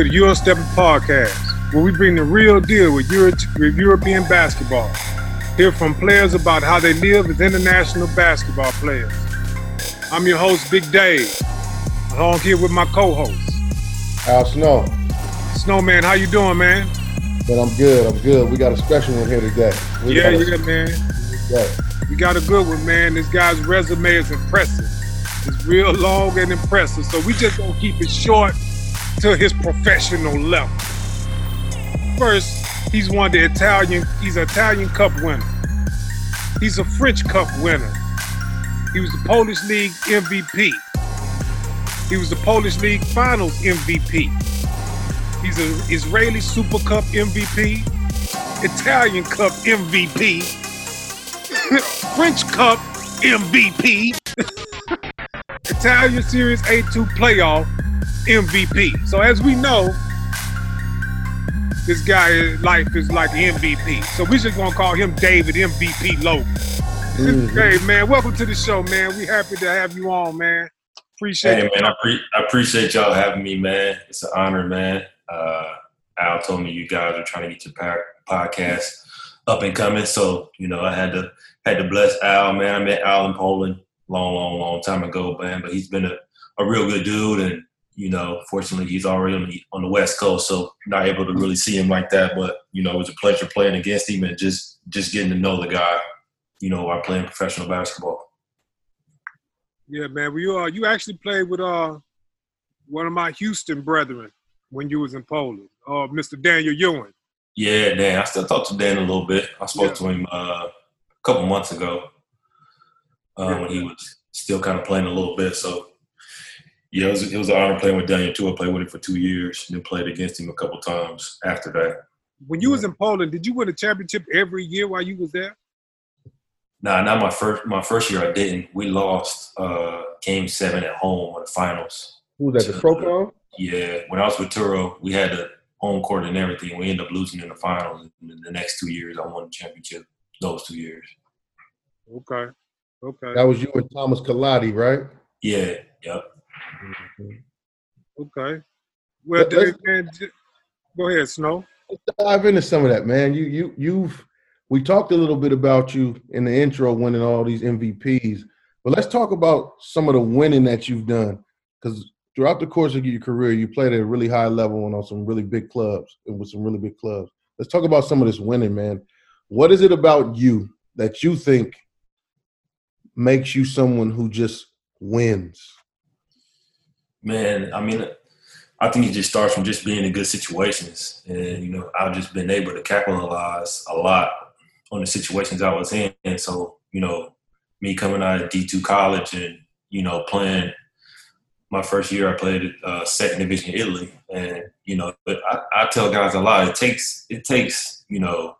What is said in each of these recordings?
To the Euro Stepping Podcast, where we bring the real deal with, Euro- with European basketball. Hear from players about how they live as international basketball players. I'm your host, Big Dave. Along here with my co-host, Al Snow. Snowman. How you doing, man? But I'm good. I'm good. We got a special one here today. We yeah, got a- yeah, man. yeah. We got a good one, man. This guy's resume is impressive. It's real long and impressive. So we just gonna keep it short to his professional level. First, he's won the Italian, he's an Italian Cup winner. He's a French Cup winner. He was the Polish League MVP. He was the Polish League Finals MVP. He's an Israeli Super Cup MVP, Italian Cup MVP, French Cup MVP, Italian Series A2 playoff MVP. So as we know, this guy life is like MVP. So we just gonna call him David MVP Logan. Mhm. Hey man, welcome to the show, man. We happy to have you on, man. Appreciate Hey it. man, I, pre- I appreciate y'all having me, man. It's an honor, man. Uh, Al told me you guys are trying to get your po- podcast up and coming, so you know I had to had to bless Al, man. I met Al in Poland long, long, long time ago, man. But he's been a, a real good dude, and you know, fortunately, he's already on the on the West Coast, so not able to really see him like that. But you know, it was a pleasure playing against him and just just getting to know the guy. You know, while playing professional basketball. Yeah, man. We uh you actually played with uh one of my Houston brethren when you was in Poland, uh Mr. Daniel Ewing. Yeah, Dan. I still talk to Dan a little bit. I spoke Yeah. to him uh, a couple months ago uh, Yeah. when he was still kind of playing a little bit. So, yeah, it was, it was an honor playing with Daniel too. I played with him for two years and then played against him a couple times after that. When you was in Poland, did you win a championship every year while you was there? Nah, not my first. My first year, I didn't. We lost uh, Game Seven at home in the finals. Who was that? The Prokom? Yeah, when I was with Turów, we had the home court and everything. We ended up losing in the finals. And then the next two years, I won the championship. Those two years. Okay. Okay. That was you and Thomas Kelati, right? Yeah. Yep. Mm-hmm. Okay. Well, man, go ahead, Snow. Let's dive into some of that, man. You you you've we talked a little bit about you in the intro winning all these MVPs, but let's talk about some of the winning that you've done. Because throughout the course of your career, you played at a really high level and on some really big clubs and with some really big clubs. Let's talk about some of this winning, man. What is it about you that you think makes you someone who just wins? Man, I mean, I think it just starts from just being in good situations, and you know, I've just been able to capitalize a lot on the situations I was in. And so, you know, me coming out of D two college and you know playing my first year, I played uh, second division Italy, and you know, but I, I tell guys a lot. It takes it takes you know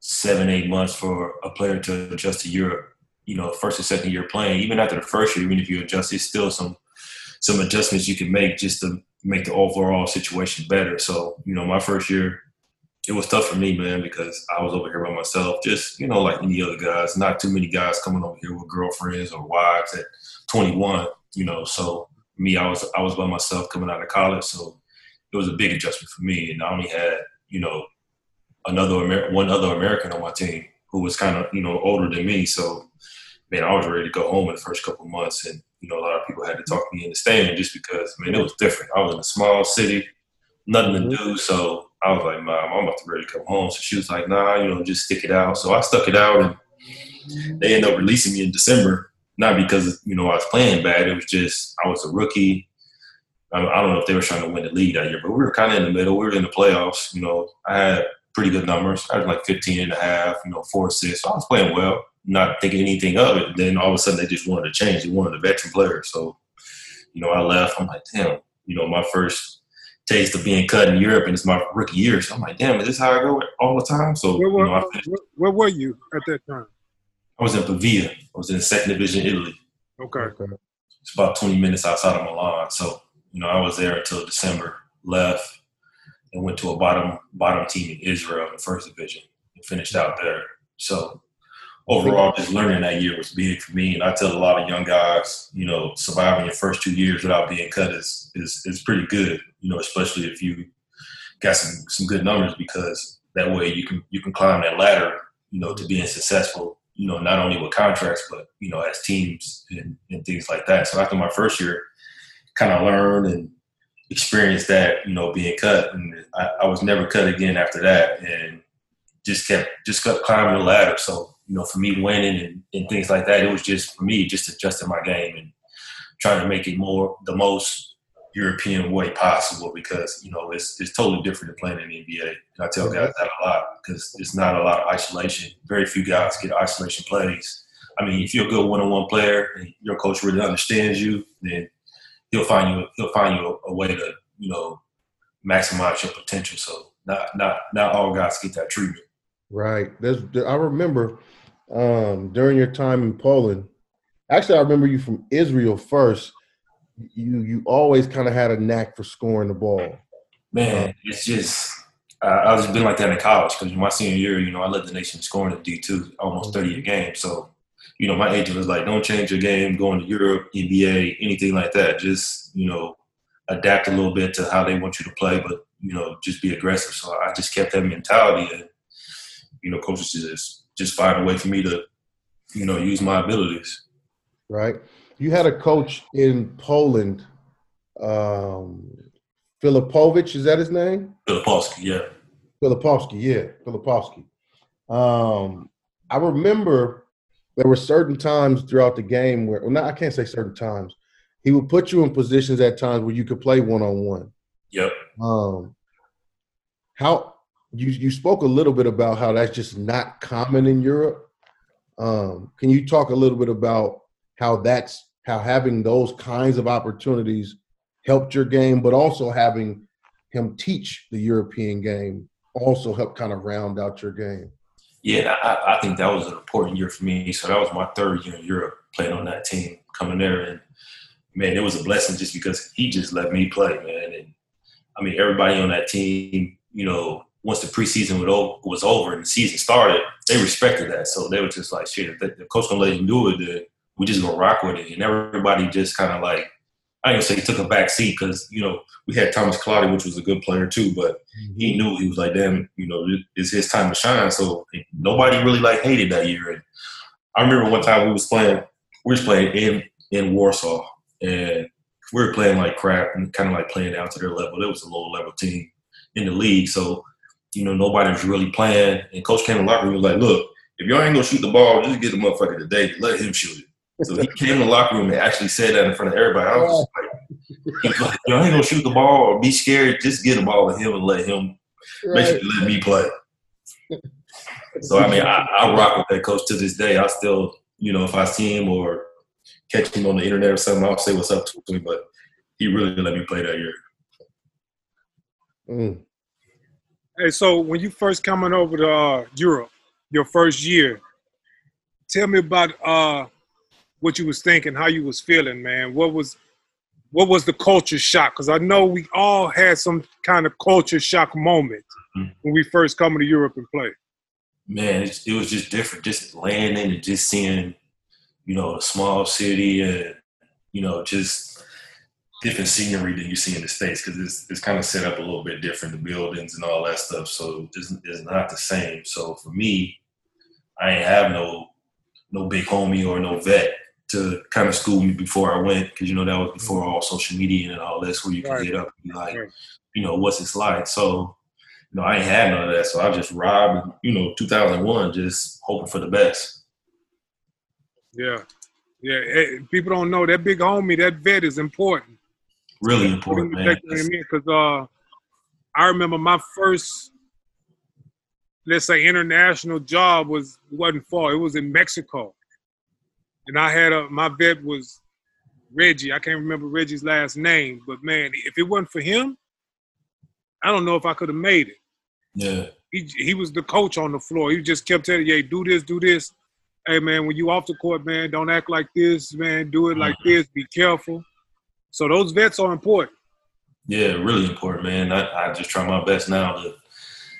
seven eight months for a player to adjust to Europe. You know, first or second year playing. Even after the first year, even if you adjust, it's still some some adjustments you can make just to make the overall situation better. So, you know, my first year, it was tough for me, man, because I was over here by myself, just, you know, like any other guys, not too many guys coming over here with girlfriends or wives at 21, you know. So me, I was I was by myself coming out of college. So it was a big adjustment for me. And I only had, you know, another Amer- one other American on my team who was kind of, you know, older than me. So man, I was ready to go home in the first couple of months. And, you know, a lot of people had to talk me into staying just because, man, it was different. I was in a small city, nothing to mm-hmm. do. So I was like, Mom, I'm about to ready to come home. So she was like, nah, you know, just stick it out. So I stuck it out and they ended up releasing me in December. Not because, you know, I was playing bad. It was just, I was a rookie. I I don't know if they were trying to win the league that year, but we were kind of in the middle. We were in the playoffs. You know, I had pretty good numbers. I was like 15 and a half, you know, four assists. So I was playing well, not thinking anything of it. Then all of a sudden they just wanted to change. They wanted a veteran player. So, you know, I left. I'm like, damn, you know, my first taste of being cut in Europe and it's my rookie year. So I'm like, damn, is this how I go all the time? So, Where, you were, know, I, finished, where, where were you at that time? I was in Pavia. I was in the second division Italy. Okay. Okay. It's about 20 minutes outside of Milan. So, you know, I was there until December, left, and went to a bottom bottom team in Israel in the first division and finished out there. So overall, just learning that year was big for me. And I tell a lot of young guys, you know, surviving your first two years without being cut is is is pretty good. You know, especially if you got some some good numbers because that way you can you can climb that ladder. You know, to being successful. You know, not only with contracts, but you know, as teams and, and things like that. So after my first year, kind of learned and experienced that. You know, being cut, and I, I was never cut again after that, and just kept just kept climbing the ladder. So you know, for me winning and, and things like that, it was just for me just adjusting my game and trying to make it more the most European way possible because you know it's it's totally different than playing in the NBA. And I tell guys that a lot because it's not a lot of isolation. Very few guys get isolation plays. I mean, if you're a good one-on-one player and your coach really understands you, then he'll find you he'll find you a, a way to you know maximize your potential. So not not not all guys get that treatment. Right. There's I remember um, during your time in Poland. Actually, I remember you from Israel first. You you always kind of had a knack for scoring the ball. Man, it's just uh, I was been like that in college because my senior year, you know, I led the nation scoring at D two, almost thirty a game. So, you know, my agent was like, "Don't change your game, going to Europe, NBA, anything like that. Just you know, adapt a little bit to how they want you to play, but you know, just be aggressive." So I just kept that mentality, and you know, coaches just just find a way for me to, you know, use my abilities. Right. You had a coach in Poland, um, Filipovich, is that his name? Filipovski, yeah. Filipovski, yeah, Filipovski. Um, I remember there were certain times throughout the game where, well, not, I can't say certain times. He would put you in positions at times where you could play one on one. Yep. Um, how you you spoke a little bit about how that's just not common in Europe. Um, can you talk a little bit about how that's how having those kinds of opportunities helped your game, but also having him teach the European game also helped kind of round out your game? Yeah, I, I think that was an important year for me. So that was my third year in Europe playing on that team, coming there, and man, it was a blessing just because he just let me play, man. And I mean, everybody on that team, you know, once the preseason was over and the season started, they respected that. So they were just like, shit, if the coach gonna let you do it, then we just gonna rock with it. And everybody just kind of like, I ain't gonna say he took a back seat because you know we had Thomas Kelati, which was a good player too, but he mm-hmm. knew he was like, damn, you know, it's his time to shine. So nobody really like hated that year. And I remember one time we was playing, we was playing in in Warsaw, and we were playing like crap and kind of like playing down to their level. It was a low level team in the league, so you know, nobody was really playing. And coach came in the locker room was like, look, if y'all ain't gonna shoot the ball, just get the motherfucker today. Let him shoot it. So he came in the locker room and actually said that in front of everybody. I was like, like, y'all ain't gonna shoot the ball or be scared. Just get the ball to him and let him right. basically let me play. so I mean, I, I rock with that coach to this day. I still, you know, if I see him or catch him on the internet or something, I'll say what's up to him. But he really let me play that year. Mm. Hey, so when you first coming over to uh, Europe, your first year, tell me about uh, what you was thinking, how you was feeling, man. What was what was the culture shock? Because I know we all had some kind of culture shock moment mm-hmm. when we first come to Europe and play. Man, it, it was just different. Just landing and just seeing, you know, a small city and you know, just different scenery than you see in the states because it's, it's kind of set up a little bit different the buildings and all that stuff so it's, it's not the same so for me i ain't have no no big homie or no vet to kind of school me before i went because you know that was before all social media and all this where you could right. get up and be like you know what's this like so you know i ain't had none of that so i just robbed you know 2001 just hoping for the best yeah yeah, people don't know that big homie, that vet is important. Really important, man. Because uh, I remember my first, let's say, international job was wasn't far. It was in Mexico, and I had a my vet was Reggie. I can't remember Reggie's last name, but man, if it wasn't for him, I don't know if I could have made it. Yeah. He he was the coach on the floor. He just kept telling, "Yeah, do this, do this." Hey man, when you off the court, man, don't act like this, man. Do it like mm-hmm. this. Be careful. So those vets are important. Yeah, really important, man. I, I just try my best now to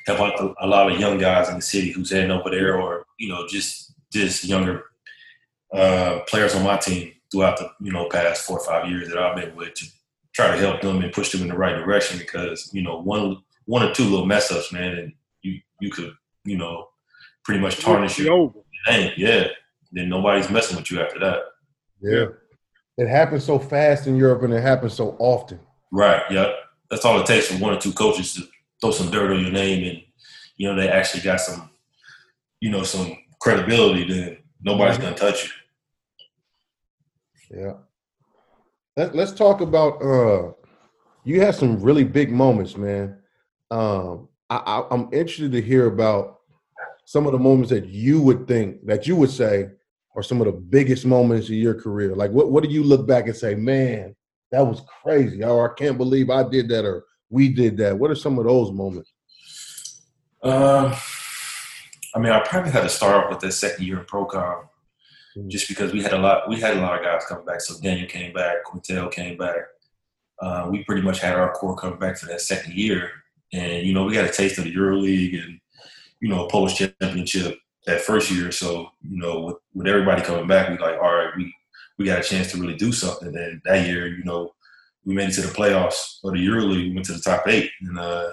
help out the, a lot of young guys in the city who's heading over there, or you know, just just younger uh, players on my team throughout the you know past four or five years that I've been with to try to help them and push them in the right direction because you know one one or two little mess ups, man, and you you could you know pretty much tarnish your name. Yeah, then nobody's messing with you after that. Yeah, it happens so fast in Europe, and it happens so often. Right. Yeah, that's all it takes for one or two coaches to throw some dirt on your name, and you know they actually got some, you know, some credibility. Then nobody's gonna touch you. Yeah. Let, let's talk about. uh You had some really big moments, man. Um, I, I, I'm interested to hear about some of the moments that you would think that you would say are some of the biggest moments of your career. Like, what what do you look back and say, man, that was crazy, or I can't believe I did that, or we did that. What are some of those moments? Um, I mean, I probably had to start off with that second year in Prokom mm-hmm. just because we had a lot we had a lot of guys coming back. So Daniel came back, Qyntel came back. Uh, we pretty much had our core coming back for that second year, and you know we got a taste of the EuroLeague and you know a Polish championship that first year. So you know with, with everybody coming back, we like all right, we we got a chance to really do something. And that year, you know, we made it to the playoffs of the EuroLeague. We went to the top eight and uh,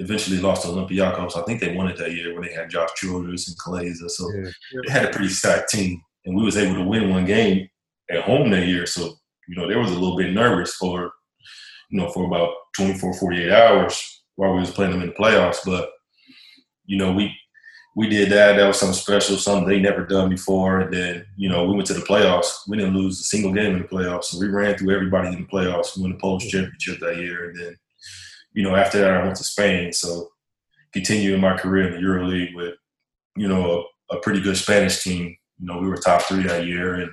eventually lost to Olympiacos. I think they won it that year when they had Josh Childress and Kleiza. So yeah. they had a pretty stacked team and we was able to win one game at home that year. So, you know, they was a little bit nervous for, you know, for about 24, 48 hours while we was playing them in the playoffs. But, you know, we we did that. That was something special, something they never done before. And then, you know, we went to the playoffs. We didn't lose a single game in the playoffs. So we ran through everybody in the playoffs, we won the Polish championship that year. And then, you know, after that I went to Spain. So continuing my career in the EuroLeague with, you know, a, a pretty good Spanish team you know, we were top three that year and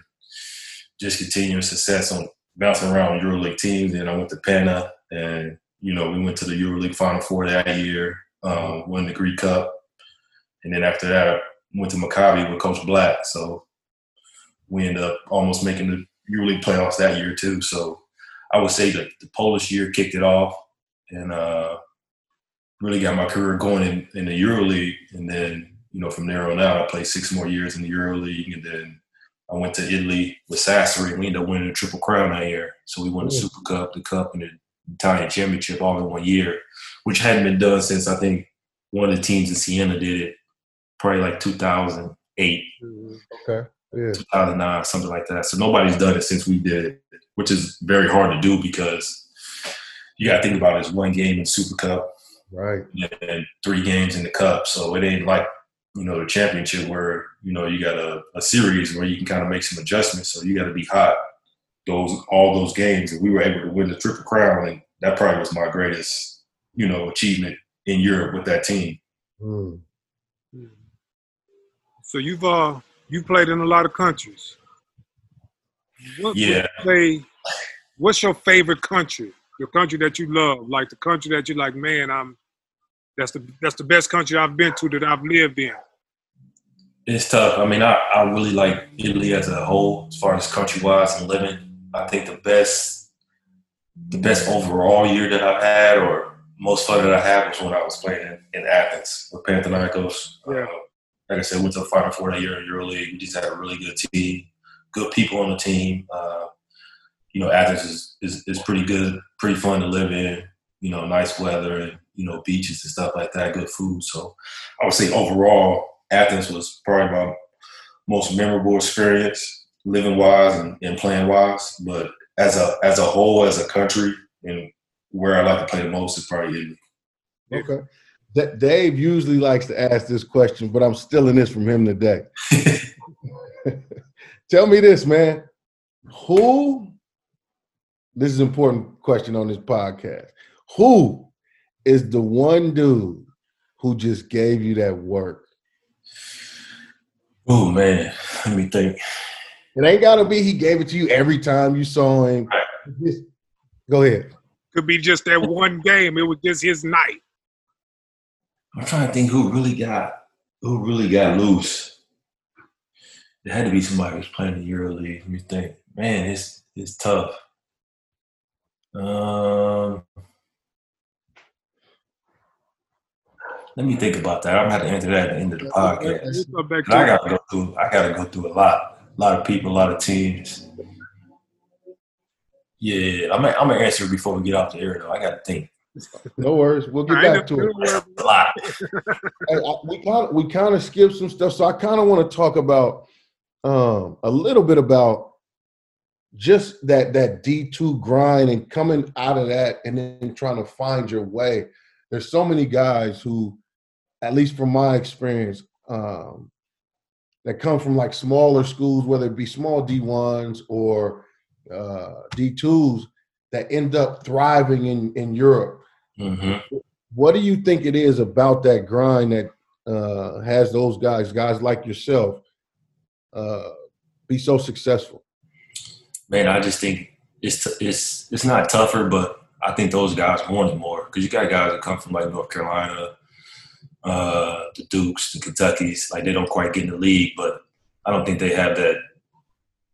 just continuing success on bouncing around EuroLeague teams. And I went to Pana and, you know, we went to the EuroLeague Final Four that year, um, won the Greek Cup. And then after that, I went to Maccabi with Coach Blatt. So we ended up almost making the EuroLeague playoffs that year too. So I would say that the Polish year kicked it off and uh, really got my career going in, in the EuroLeague. And then you know, from there on out, I played six more years in the EuroLeague, and then I went to Italy with Sassari, and we ended up winning the Triple Crown that year. So we won the Super Cup, the Cup, and the Italian Championship all in one year, which hadn't been done since I think one of the teams in Siena did it, probably like 2008. Mm-hmm. Okay. Yeah. 2009, something like that. So nobody's done it since we did it, which is very hard to do because you got to think about it as one game in Super Cup, right, and three games in the Cup. So it ain't like you know, the championship where, you know, you got a, a series where you can kind of make some adjustments. So you got to be hot those all those games. And we were able to win the triple crown. And that probably was my greatest, you know, achievement in Europe with that team. Mm. So you've uh you played in a lot of countries. What, yeah. Say, what's your favorite country? Your country that you love, like the country that you're like, man, I'm that's the that's the best country I've been to that I've lived in. It's tough. I mean, I, I really like Italy as a whole, as far as country wise and living. I think the best the best overall year that I've had or most fun that I had was when I was playing in, in Athens with Panathinaikos. Yeah. Uh, like I said, went to the Final Four that year in EuroLeague. We just had a really good team, good people on the team. Uh, you know, Athens is, is, is pretty good, pretty fun to live in. You know, nice weather and you know beaches and stuff like that, good food. So I would say overall, Athens was probably my most memorable experience, living wise and, and playing wise. But as a as a whole, as a country, and where I like to play the most is probably Italy. Okay. D- Dave usually likes to ask this question, but I'm stealing this from him today. Tell me this, man. Who? This is an important question on this podcast. Who is the one dude who just gave you that work? Oh man, let me think. It ain't gotta be he gave it to you every time you saw him. Just, go ahead. Could be just that one game. It was just his night. I'm trying to think who really got who really got loose. It had to be somebody who's playing the EuroLeague. Let me think. Man, it's it's tough. Um, Let me think about that. I'm gonna have to answer that at the end of the podcast. I gotta go through. I gotta go through a lot, a lot of people, a lot of teams. Yeah, I'm. Gonna, I'm gonna answer before we get off the air though. I gotta think. No worries. We'll get back to it. A lot. we kind of we kind of skipped some stuff, so I kind of want to talk about um, a little bit about just that that D two grind and coming out of that, and then trying to find your way. There's so many guys who at least from my experience, um, that come from like smaller schools, whether it be small D1s or uh, D2s, that end up thriving in, in Europe. Mm-hmm. What do you think it is about that grind that uh, has those guys, guys like yourself, uh, be so successful? Man, I just think it's t- it's it's not tougher, but I think those guys want it more because you got guys that come from like North Carolina, uh, the Dukes, the Kentuckys. Like they don't quite get in the league, but I don't think they have that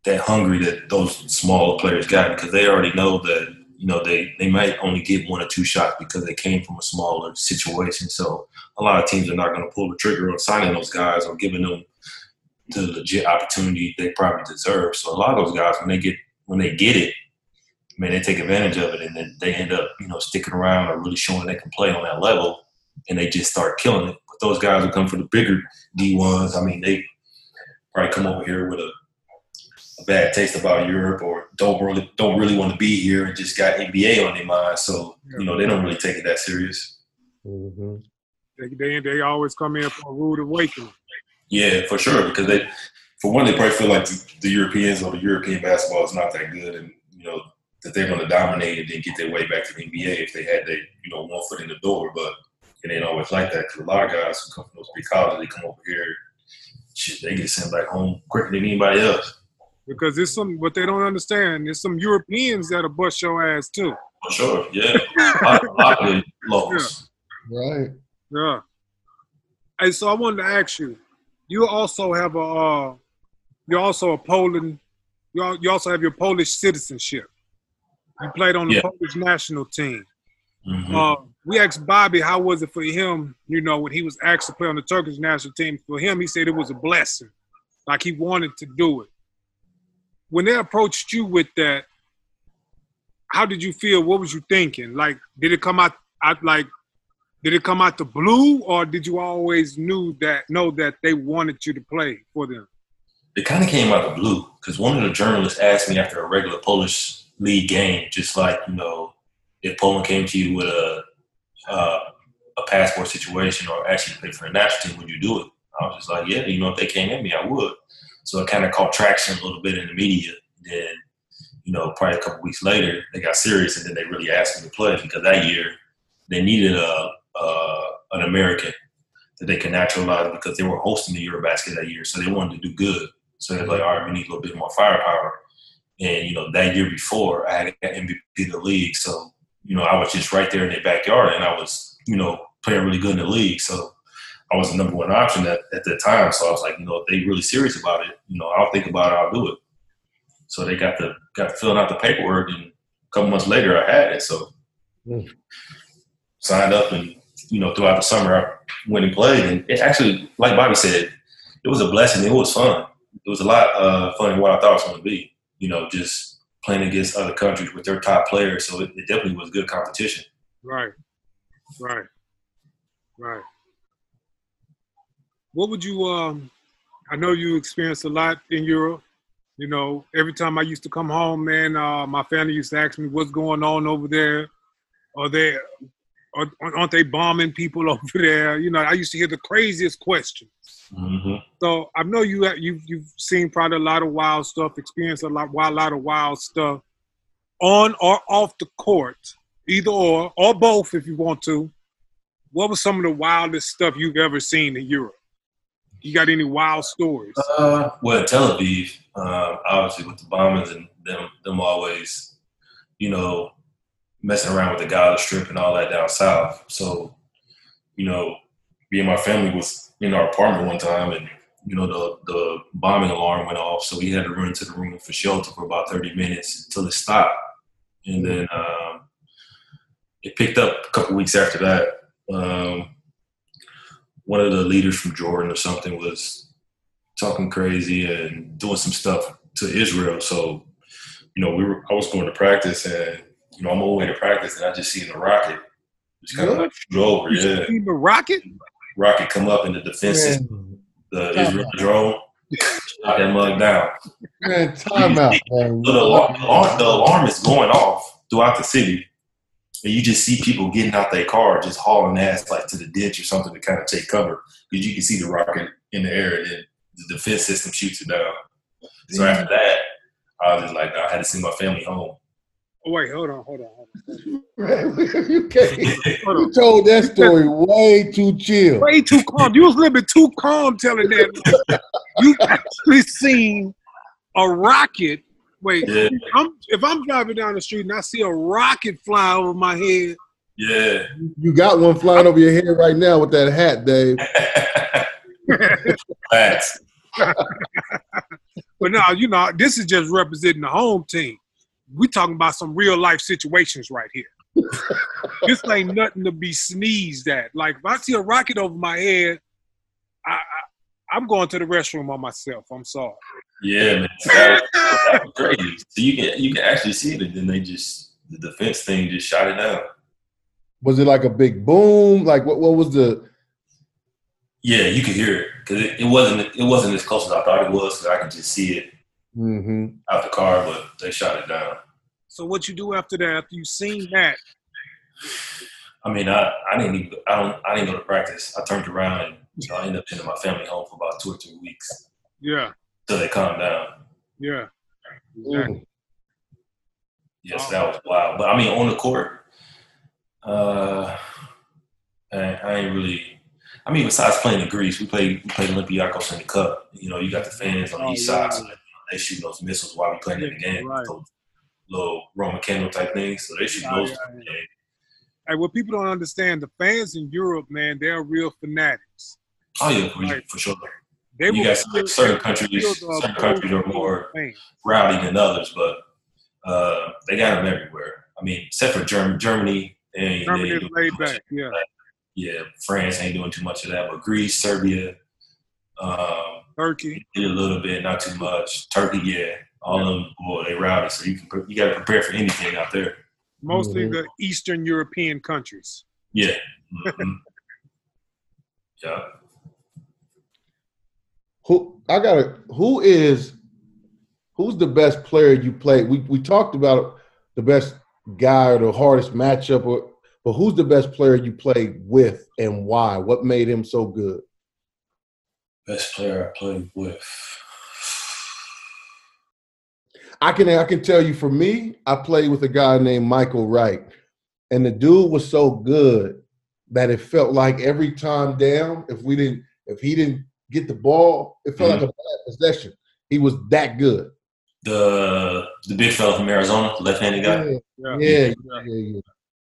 that hungry that those smaller players got because they already know that you know they they might only get one or two shots because they came from a smaller situation. So a lot of teams are not going to pull the trigger on signing those guys or giving them the legit opportunity they probably deserve. So a lot of those guys when they get when they get it, man, they take advantage of it and then they end up you know sticking around or really showing they can play on that level and they just start killing it. But those guys who come from the bigger D1s, I mean, they probably come over here with a, a bad taste about Europe or don't really don't really want to be here and just got NBA on their mind. So you know they don't really take it that serious. Mm-hmm. They, they they always come in for a rude awakening. Yeah, for sure. Because they, for one, they probably feel like the, the Europeans or the European basketball is not that good, and you know that they're going to dominate and then get their way back to the NBA if they had their you know one foot in the door. But it ain't always like that because a lot of guys who come from those big colleges, they come over here, shit, they get sent back home quicker than anybody else. Because there's some what they don't understand. There's some Europeans that'll bust your ass too. For sure, yeah. a, lot, a lot of. Yeah. Right. Yeah. Hey, so I wanted to ask you. You also have a. Uh, you're also a Poland. You you also have your Polish citizenship. You played on the yeah. Polish national team. Mm-hmm. Uh, we asked Bobby how was it for him, you know, when he was asked to play on the Turkish national team. For him, he said it was a blessing, like he wanted to do it. When they approached you with that, how did you feel? What was you thinking? Like, did it come out, out like, did it come out the blue, or did you always knew that know that they wanted you to play for them? It kind of came out the blue because one of the journalists asked me after a regular Polish league game, just like you know, if Poland came to you with a uh, a passport situation or actually play for a national team, would you do it? I was just like, yeah, you know, if they came at me, I would. So it kind of caught traction a little bit in the media. Then, you know, probably a couple weeks later, they got serious and then they really asked me to play because that year they needed a, a an American that they could naturalize because they were hosting the Eurobasket that year. So they wanted to do good. So they're like, all right, we need a little bit more firepower. And, you know, that year before, I had MVP of the league. So you know, I was just right there in their backyard and I was, you know, playing really good in the league. So I was the number one option at, at that time. So I was like, you know, if they really serious about it, you know, I'll think about it, I'll do it. So they got the got filling out the paperwork and a couple months later I had it. So mm. signed up and, you know, throughout the summer I went and played and it actually, like Bobby said, it was a blessing. It was fun. It was a lot uh, fun than what I thought it was going to be. You know, just playing against other countries with their top players. So it, it definitely was good competition. Right, right, right. What would you? Um, I know you experienced a lot in Europe. You know, every time I used to come home, man, uh, my family used to ask me what's going on over there. Are they aren't they bombing people over there? You know, I used to hear the craziest questions. Mm-hmm. So I know you have, you've you've seen probably a lot of wild stuff, experienced a lot, a lot of wild stuff on or off the court, either or or both if you want to. What was some of the wildest stuff you've ever seen in Europe? You got any wild stories? Uh, well, Tel Aviv, uh, obviously with the bombings and them, them always, you know, messing around with the Gaza Strip and all that down south. So, you know, me and my family was in our apartment one time, and you know the the bombing alarm went off, so we had to run into the room for shelter for about thirty minutes until it stopped, and then um, it picked up a couple weeks after that. Um, one of the leaders from Jordan or something was talking crazy and doing some stuff to Israel. So, you know, we were I was going to practice and you know, I'm on my way to practice and I just seen the rocket just kind of like shoot over. You Yeah. seen the rocket? Rocket come up in the defense system, Man, the Israel drone, shot that mug down. man timeout, man. So the alarm, the alarm, the alarm is going off throughout the city. And you just see people getting out their car, just hauling ass like to the ditch or something to kind of take cover. Because you can see the rocket in the air and then the defense system shoots it down. So after that, I was just like, I had to send my family home. Oh wait, hold on, hold on, hold on. Man, you, can't, Hold you on. told that story way too chill. Way too calm. You was a little bit too calm telling that. you actually seen a rocket. Wait, Yeah. I'm, if I'm driving down the street and I see a rocket fly over my head, yeah. You got one flying over your head right now with that hat, Dave. Facts. but now you know this is just representing the home team. We talking about some real life situations right here. this ain't nothing to be sneezed at. Like if I see a rocket over my head, I, I I'm going to the restroom on myself. I'm sorry. Yeah, man. That, was, that was crazy. So you can you can actually see it, and then they just the defense thing just shot it down. Was it like a big boom? Like what? What was the? Yeah, you could hear it because it, it wasn't it wasn't as close as I thought it was. Because I could just see it hmm out the car, but they shot it down. So what you do after that? After you seen that, I mean, I, I didn't even I don't I didn't go to practice. I turned around and you know, I ended up sending my family home for about two or three weeks yeah, till they calmed down. yeah, exactly. Yes, that was wild. But I mean, on the court, uh, I, I ain't really. I mean, besides playing in Greece, we played we played Olympiacos in the cup. You know, you got the fans on Oh, each yeah. side, so they, they shoot those missiles while we playing in the game. Right. Those little Roman candle type things. So they should those. yeah, yeah. Hey, what people don't understand, the fans in Europe, man, they're real fanatics. Oh yeah, for, Right. for sure. They You got feel- certain countries- certain countries are more- fans. Rowdy than others, but uh, they got them everywhere. I mean, except for Germ- Germany. And Germany they is laid back. Yeah, Yeah, France ain't doing too much of that, but Greece, Serbia, um, Turkey. a little bit, not too much. Turkey, yeah, all of them, boy, they rowdy. So you can pre- you got to prepare for anything out there. Mostly Mhm. the Eastern European countries. Yeah, Mhm. yeah. Who I got? to Who is? Who's the best player you played? We we talked about the best guy or the hardest matchup, or but who's the best player you played with and why? What made him so good? Best player I played with. I can I can tell you for me, I played with a guy named Michael Wright, and the dude was so good that it felt like every time down, if we didn't, if he didn't get the ball, it felt like a bad possession. He was that good. The the big fella from Arizona, left-handed guy. Yeah, Yeah. yeah, Yeah. yeah, yeah.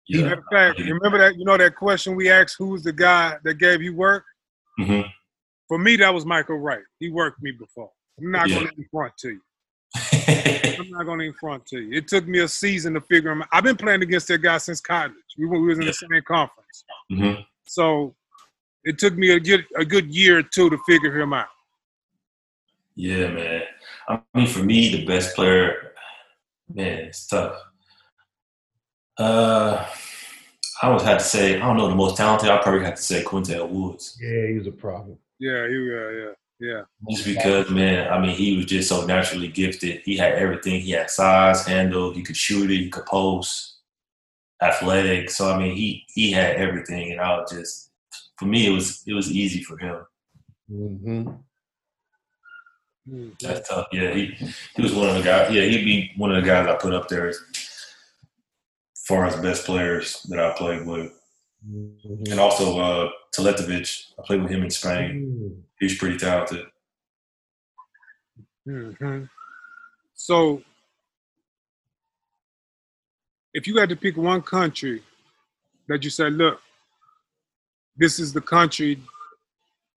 Yeah. Matter of fact, remember that? You know that question we asked, "Who's the guy that gave you work?" hmm For me, that was Michael Wright. He worked me before. I'm not Yeah. going to front to you. I'm not going to front to you. It took me a season to figure him. out. I've been playing against that guy since college. We, were- we was in the same conference, hmm so it took me a good a good year or two to figure him out. Yeah, man. I mean, for me, the best player, man, it's tough. Uh, I would have to say, I don't know, the most talented. I probably have to say Qyntel Woods, Yeah, he was a problem. Yeah, he, yeah, yeah, yeah. just because, man. I mean, he was just so naturally gifted. He had everything. He had size, handle. He could shoot it. He could post, athletic. So I mean, he he had everything, and I was just, for me, it was it was easy for him. hmm Mhm. That's tough. Yeah, he he was one of the guys. Yeah, he'd be one of the guys I put up there as far as best players that I played with. And also uh Teletovic. I played with him in Spain. He's pretty talented. hmm So, if you had to pick one country that you said, look, this is the country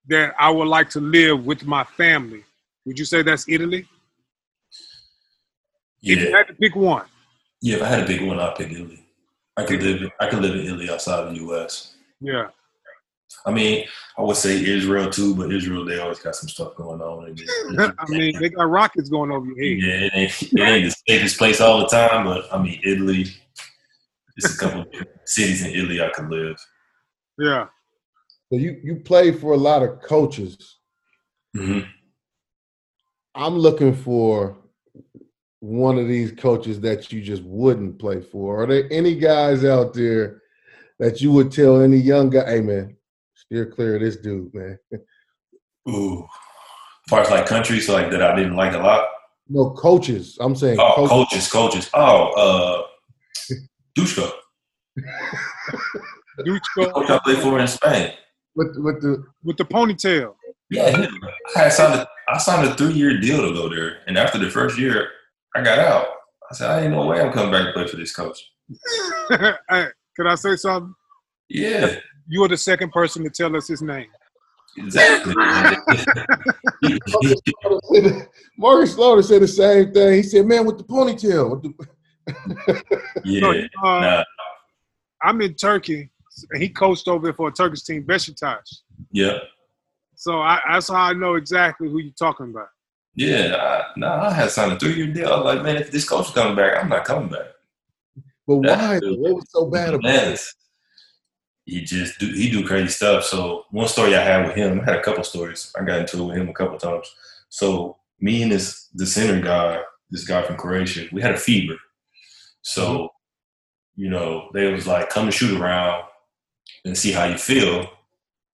that I would like to live with my family, would you say that's Italy? If you Yeah, had to pick one, yeah. If I had a big one, I'd pick Italy. I could live. I could live in Italy outside of the U.S. yeah. I mean, I would say Israel too, but Israel they always got some stuff going on. And I mean, they got rockets going over your head. Yeah, it ain't, it ain't the safest place all the time, but I mean, Italy. Just a couple cities in Italy I could live. Yeah. So you you play for a lot of coaches. Mm-hmm. I'm looking for one of these coaches that you just wouldn't play for. Are there any guys out there that you would tell any young guy, hey man, steer clear of this dude, man? Ooh. As far as like countries like that I didn't like a lot. No coaches. I'm saying oh, coaches, coaches. Oh, uh Dushko. Dushko. Coach I played for in Spain. With with the with the ponytail. Yeah, I had signed a, I signed a three year deal to go there, and after the first year, I got out. I said, I ain't no way I'm coming back to play for this coach. hey, can I say something? Yeah. You are the second person to tell us his name. Exactly. Marcus Slaughter said the same thing. He said, "Man, with the ponytail." With the yeah. So, uh, nah. I'm in Turkey. and He coached over there for a Turkish team, Besiktas. Yeah. So I, that's how I know exactly who you're talking about. Yeah, I, no, I had signed a three-year deal. I was like, man, if this coach is coming back, I'm not coming back. But why? What was so bad about it? He just do he do crazy stuff. So one story I had with him, I had a couple stories. I got into it with him a couple times. So me and this the center guy, this guy from Croatia, we had a fever. So, mm-hmm. you know, they was like, come and shoot around and see how you feel.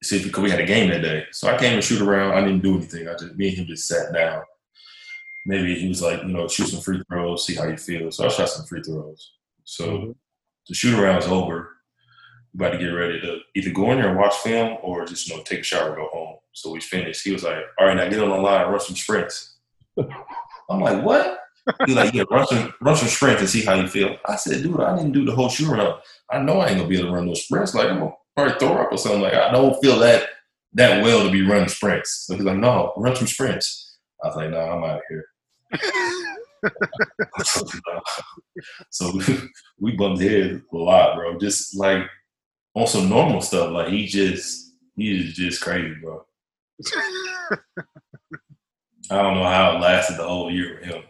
See if because we had a game that day. So I came and shoot around. I didn't do anything. I just me and him just sat down. Maybe he was like, you know, shoot some free throws, see how you feel. So I shot some free throws. So mm-hmm. the shoot around around's over about to get ready to either go in there and watch film or just you know take a shower and go home. So we finished. He was like, "All right, now get on the line, run some sprints." I'm like, "What?" He's like, "Yeah, run some run some sprints and see how you feel." I said, "Dude, I didn't do the whole shoot around. I know I ain't gonna be able to run those sprints. Like I'm gonna probably throw up or something. Like I don't feel that that well to be running sprints." So he's like, "No, run some sprints." I was like, "No, nah, I'm out of here." so we bumped heads a lot, bro. Just like on some normal stuff. Like he just he's just crazy, bro. I don't know how it lasted the whole year with him.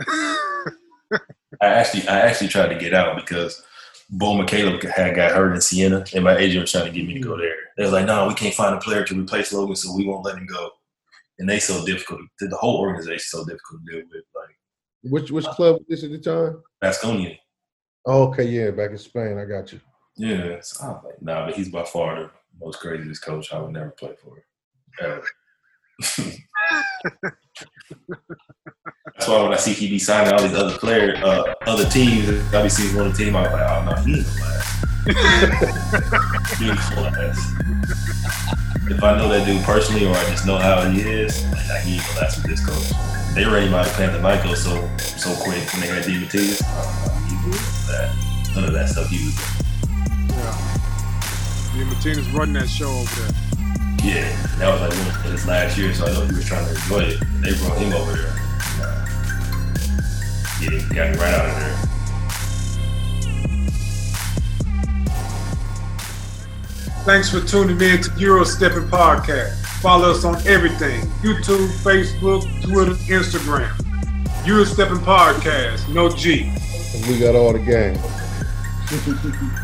I actually I actually tried to get out because Bo McCaleb had got hurt in Siena, and my agent was trying to get me to go there. They was like, "No, we can't find a player to replace Logan, so we won't let him go." And they so difficult. The whole organization so difficult to deal with. Like, which which club was this at the time? Basconia. Oh, okay, yeah, back in Spain. I got you. Yeah, so I'm like, nah, but he's by far the most craziest coach I would never play for. Ever. That's why when I see he be signing all these other players, uh, other teams, I be seeing one team, I'm like, oh no, he gonna last. he gonna. If I know that dude personally or I just know how he is, like, he ain't gonna last with this coach. They ran him out of Panathinaikos so so quick when they had Dimitris. that. None of that stuff he was doing. Yeah. Martinez running that show over there. Yeah, that was like one of his last year, so I know he was trying to enjoy it. They brought him over there. Yeah, got him right out of there. Thanks for tuning in to Euro Stepping Podcast. Follow us on everything YouTube, Facebook, Twitter, Instagram. Euro Stepping Podcast, no G. And we got all the game.